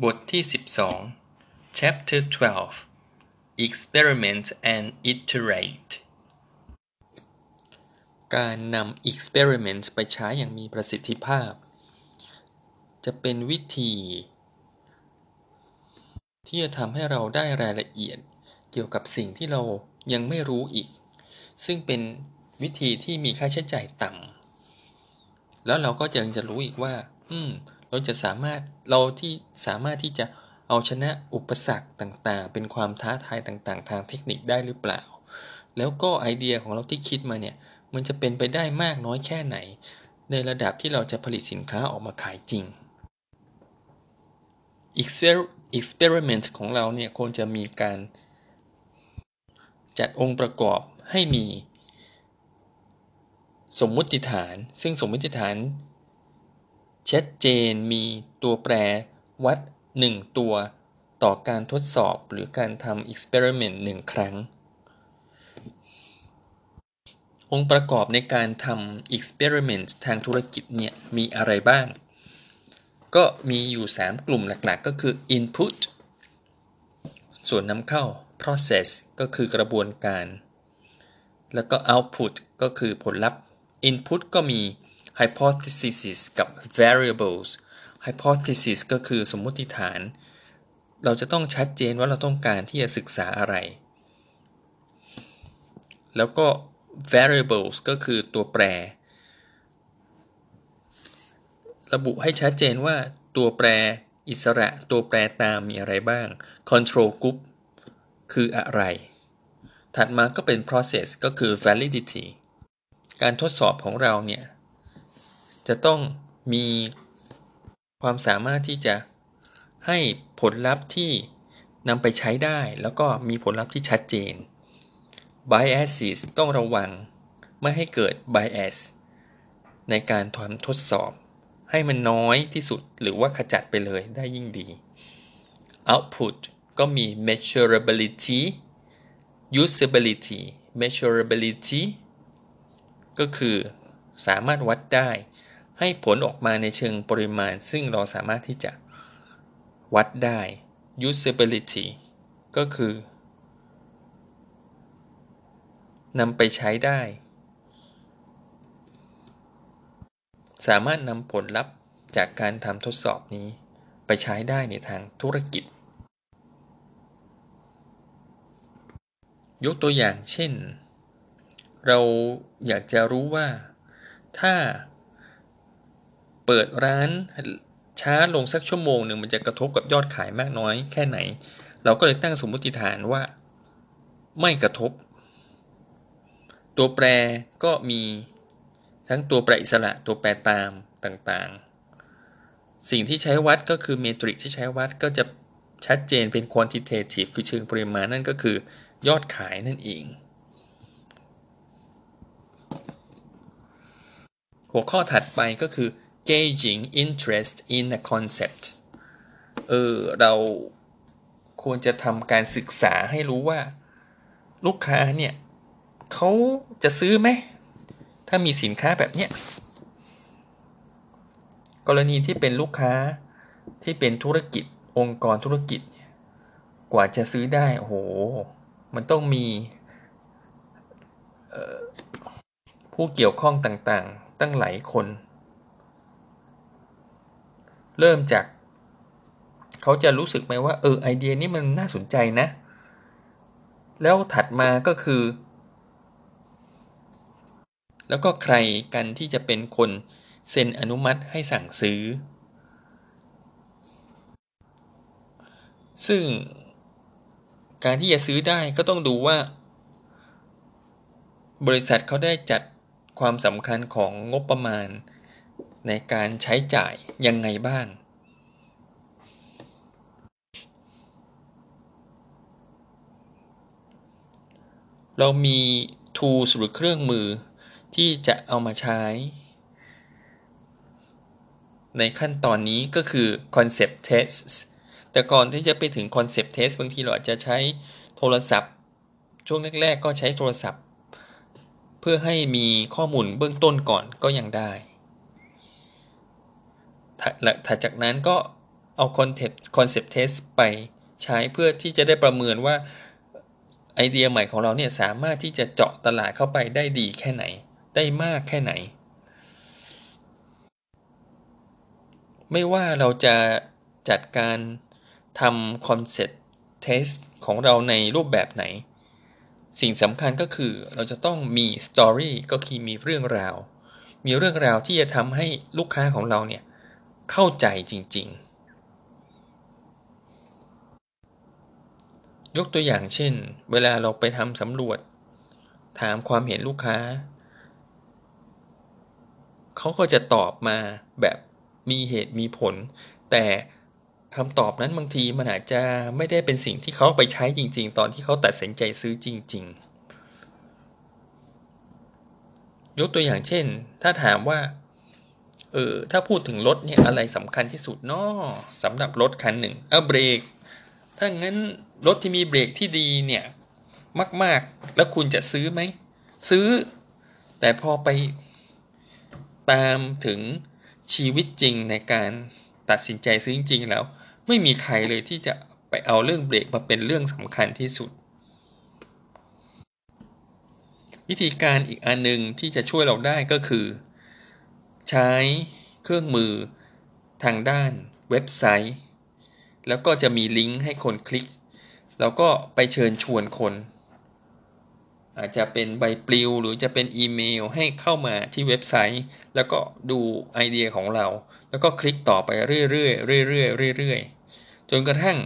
บทที่ 12 Chapter 12 Experiment and Iterate การนำ experiment ไปใช้อย่างมีประสิทธิภาพ จะเป็นวิธี ที่จะทำให้เราได้รายละเอียดเกี่ยวกับสิ่งที่เรายังไม่รู้อีก ซึ่งเป็นวิธีที่มีค่าใช้จ่ายต่ำแล้วเราก็ยังจะรู้อีกว่า อืม เราจะสามารถเราที่สามารถที่จะเอาชนะอุปสรรคต่างๆ เป็นความท้าทายต่างๆ ทางเทคนิคได้หรือเปล่า แล้วก็ไอเดียของเราที่คิดมาเนี่ยมันจะเป็นไปได้มากน้อยแค่ไหน ในระดับที่เราจะผลิตสินค้าออกมาขายจริง experiment ของเราเนี่ยควรจะมีการจัดองค์ประกอบให้มี สมมุติฐาน ซึ่งสมมุติฐาน ชัดเจนมีตัวแปรวัด 1 ตัว ต่อการทดสอบหรือการทำ experiment 1 ครั้ง องค์ประกอบในการทำ experiment ทางธุรกิจเนี่ยมีอะไรบ้าง ก็มีอยู่ 3 กลุ่มหลักๆ ก็คือ input ส่วนนำเข้า process ก็คือกระบวนการ แล้วก็ output ก็คือผลลัพธ์ input ก็มี hypothesis กับ variables hypothesis ก็คือสมมติฐาน เราจะต้องชัดเจนว่าเราต้องการที่จะศึกษาอะไร แล้วก็ variables ก็คือตัวแปร ระบุให้ชัดเจนว่าตัวแปรอิสระตัวแปรตามมีอะไรบ้าง control group คืออะไร ถัดมาก็เป็น process ก็คือ validity การทดสอบของเราเนี่ย จะต้องมีความสามารถที่จะให้ผลลัพธ์ที่นำไปใช้ได้ แล้วก็มีผลลัพธ์ที่ชัดเจน biases ต้องระวังไม่ให้เกิด bias ในการทำทดสอบ ให้มันน้อยที่สุดหรือว่าขจัดไปเลยได้ยิ่งดี output ก็มี measurability usability measurability ก็คือสามารถวัดได้ ให้ผลออกมาในเชิงปริมาณ ซึ่งเราสามารถที่จะวัดได้ usability ก็คือนำไปใช้ได้ สามารถนำผลลัพธ์จากการทำทดสอบนี้ไปใช้ได้ในทางธุรกิจ ยกตัวอย่างเช่น เราอยากจะรู้ว่าถ้า เปิดร้านช้าลงสักชั่วโมงหนึ่งมันจะกระทบกับยอดขายมากน้อยแค่ไหน เราก็เลยตั้งสมมติฐานว่า ไม่กระทบ ตัวแปรก็มีทั้งตัวแปรอิสระตัวแปรตามต่างๆ สิ่งที่ใช้วัดก็คือเมตริกที่ใช้วัดก็จะชัดเจนเป็น quantitative คือเชิงปริมาณนั่นก็คือยอดขายนั่นเอง หัวข้อถัดไปก็คือ gauging interest in a concept เออเราควรจะทำการศึกษาให้รู้ว่า ลูกค้าเนี่ยเขาจะซื้อไหม ถ้ามีสินค้าแบบเนี้ย กรณีที่เป็นลูกค้าที่เป็นธุรกิจองค์กรธุรกิจ กว่าจะซื้อได้โอ้โห มันต้องมีผู้เกี่ยวข้องต่างๆ ตั้งหลายคน เริ่มจาก เขาจะรู้สึกไหมว่าเออไอเดียนี้มันน่าสนใจนะ แล้วถัดมาก็คือ แล้วก็ใครกันที่จะเป็นคนเซ็นอนุมัติให้สั่งซื้อ ซึ่งการที่จะซื้อได้ก็ต้องดูว่า บริษัทเขาได้จัดความสำคัญของงบประมาณ ในการใช้จ่ายยังไงบ้างเรามี tools หรือเครื่องมือที่จะเอามาใช้ ในขั้นตอนนี้ก็คือ concept test แต่ก่อนที่จะไปถึง concept test บางทีเราอาจจะใช้โทรศัพท์ ช่วงแรก ๆ ก็ใช้โทรศัพท์ เพื่อให้มีข้อมูลเบื้องต้นก่อนก็ยังได้ ถัดจากนั้นก็เอา concept concept test ไปใช้เพื่อที่จะได้ประเมินว่าไอเดียใหม่ของเราเนี่ยสามารถที่จะเจาะตลาดเข้าไปได้ดีแค่ไหน ได้มากแค่ไหน ไม่ว่าเราจะจัดการทำ concept test ของเราในรูปแบบไหน สิ่งสำคัญก็คือเราจะต้องมี story ก็คือมีเรื่องราว มีเรื่องราวที่จะทำให้ลูกค้าของเราเนี่ย เข้าใจจริง ๆ ยกตัวอย่างเช่น เวลาเราไปทำสำรวจ ถามความเห็นลูกค้า เขาก็จะตอบมาแบบมีเหตุมีผล แต่คำตอบนั้นบางทีมันอาจจะไม่ได้เป็นสิ่งที่เขาไปใช้จริง ๆ ตอนที่เขาตัดสินใจซื้อจริง ๆ ยกตัวอย่างเช่น ถ้าถามว่า เออถ้าพูดถึงรถเนี่ยอะไรสำคัญที่สุดนาะสำหรับรถคันหนึ่งเอาเบรก ถ้างั้นรถที่มีเบรกที่ดีเนี่ยมาก ๆ แล้วคุณจะซื้อไหม ซื้อ แต่พอไปตามถึงชีวิตจริงในการตัดสินใจซื้อจริง ๆ แล้ว ไม่มีใครเลยที่จะไปเอาเรื่องเบรกมาเป็นเรื่องสำคัญที่สุด วิธีการอีกอันหนึ่งที่จะช่วยเราได้ก็คือ ใช้เครื่องมือทางด้านเว็บไซต์ แล้วก็จะมีลิงก์ให้คนคลิก แล้วก็ไปเชิญชวนคน อาจจะเป็นใบปลิวหรือจะเป็นอีเมลให้เข้ามาที่เว็บไซต์ แล้วก็ดูไอเดียของเรา แล้วก็คลิกต่อไปเรื่อยๆเรื่อยๆเรื่อยๆจนกระทั่ง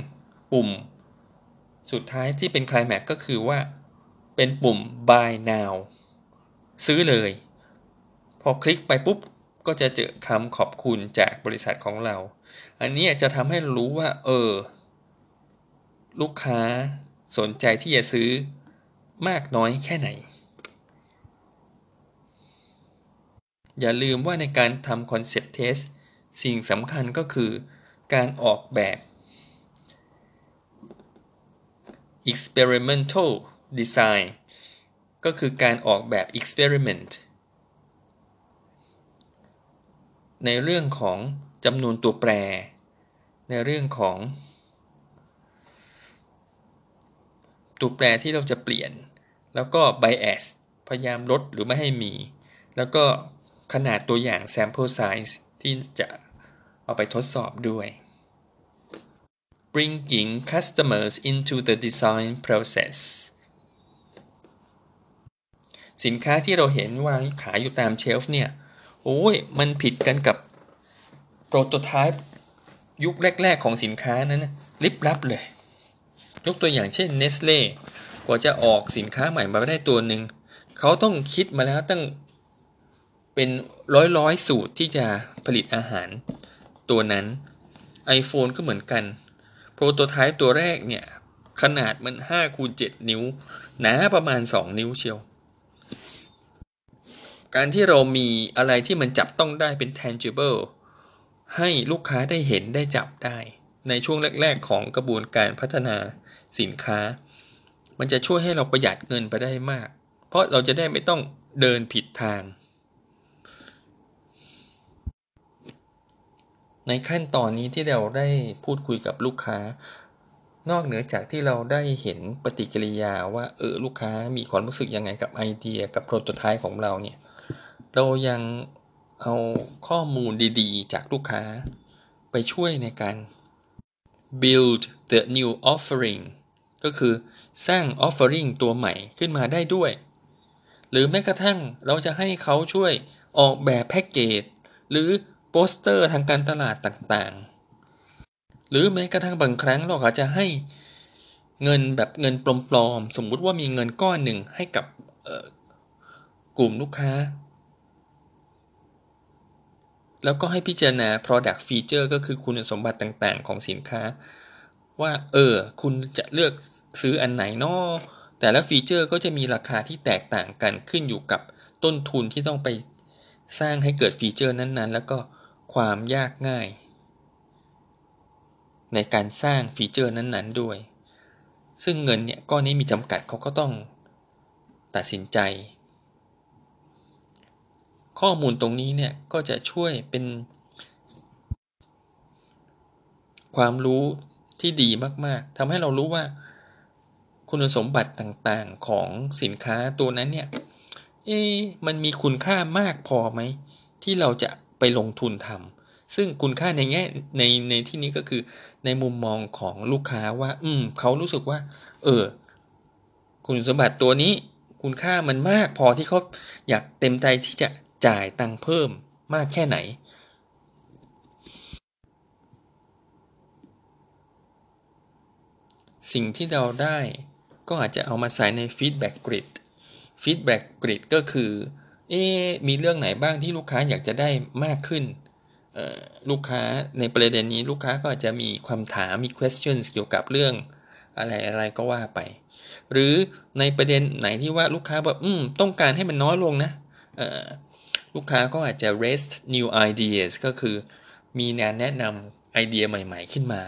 ปุ่ม สุดท้ายที่เป็นคลายแม็กก็คือว่า เป็นปุ่ม buy now ซื้อเลย พอคลิกไปปุ๊บ ก็จะเจอคำขอบคุณจากบริษัทของเรา อันนี้จะทำให้รู้ว่า เออ ลูกค้าสนใจที่จะซื้อมากน้อยแค่ไหน อย่าลืมว่าในการทำคอนเซปต์เทสสิ่งสำคัญก็คือการออกแบบ experimental design ก็คือการออกแบบ experiment ในเรื่องของจำนวนตัวแปร ในเรื่องของ ตัวแปรที่เราจะเปลี่ยน แล้วก็ bias พยายามลดหรือไม่ให้มี แล้วก็ขนาดตัวอย่าง sample size ที่จะเอาไปทดสอบด้วย bringing customers into the design process สินค้าที่เราเห็นวางขายอยู่ตามเชลฟ์เนี่ย โอ้ยมันผิดกันกับโปรโตไทป์ยุคแรก ๆ ของสินค้านั้นลิบลับเลย ยกตัวอย่างเช่นเนสเล่กว่าจะออกสินค้าใหม่มาได้ตัวหนึ่ง เขาต้องคิดมาแล้วตั้งเป็นร้อยร้อยสูตรที่จะผลิตอาหารตัวนั้น iPhone ก็เหมือนกัน โปรโตไทป์ตัวแรกเนี่ย ขนาดมัน5คูณ7นิ้ว หนาประมาณ 2 นิ้วเชียว การที่เรามีอะไรที่มันจับต้องได้เป็น tangible ให้ลูกค้าได้เห็นได้จับได้ ในช่วงแรก ๆ ของกระบวนการพัฒนาสินค้า มันจะช่วยให้เราประหยัดเงินไปได้มาก เพราะเราจะได้ไม่ต้องเดินผิดทาง ในขั้นตอนนี้ที่เราได้พูดคุยกับลูกค้า นอกเหนือจากที่เราได้เห็นปฏิกิริยาว่าเออลูกค้ามีความรู้สึกยังไงกับไอเดียกับโปรโตไทป์ของเราเนี่ย เรายังเอาข้อมูลดีๆ จากลูกค้า ไปช่วยในการ build the new offering ก็คือสร้าง offering ตัวใหม่ขึ้นมาได้ด้วย หรือแม้กระทั่งเราจะให้เขาช่วยออกแบบแพ็กเกจ หรือโปสเตอร์ทางการตลาดต่างๆ หรือแม้กระทั่งบางครั้งเราอาจจะให้เงินแบบเงินปลอมๆ สมมุติว่ามีเงินก้อนหนึ่งให้กับกลุ่มลูกค้า แล้วก็ให้พิจารณา product feature ก็คือคุณสมบัติต่างๆ ของสินค้า ว่า เออ คุณจะเลือกซื้ออันไหนนาะแต่ละ feature ก็จะมีราคาที่แตกต่างกันขึ้นอยู่กับต้นทุนที่ต้องไปสร้างให้เกิด feature นั้นๆ แล้วก็ความยากง่าย ในการสร้าง feature นั้นๆด้วย ซึ่งเงินเนี่ยก้อนนี้มีจำกัดเขาก็ต้องตัดสินใจ ข้อมูลตรงนี้เนี่ยก็จะช่วยเป็น ความรู้ที่ดีมากๆทำให้เรารู้ว่า คุณสมบัติต่างๆของสินค้าตัวนั้นเนี่ย เอ๊มันมีคุณค่ามากพอไหม ที่เราจะไปลงทุนทำซึ่งคุณค่าในแง่ในในที่นี้ก็คือในมุมมองของลูกค้าว่า อืมเขารู้สึกว่า เออ คุณสมบัติตัวนี้ คุณค่ามันมากพอที่เขาอยากเต็มใจที่จะ จ่ายตังค์เพิ่มมากแค่ไหน สิ่งที่เราได้ก็อาจจะเอามาใส่ใน feedback grid feedback grid ก็คือ เอ๊มีเรื่องไหนบ้างที่ลูกค้าอยากจะได้มากขึ้น ลูกค้าในประเด็นนี้ลูกค้าก็อาจจะมีความถามมี questions เกี่ยวกับเรื่องอะไรอะไรก็ว่าไป หรือในประเด็นไหนที่ว่าลูกค้าแบบอืมต้องการให้มันน้อยลงนะ ลูกค้าก็อาจจะ raise new ideas ก็คือมีแนวแนะนำไอเดียใหม่ ๆ ขึ้นมา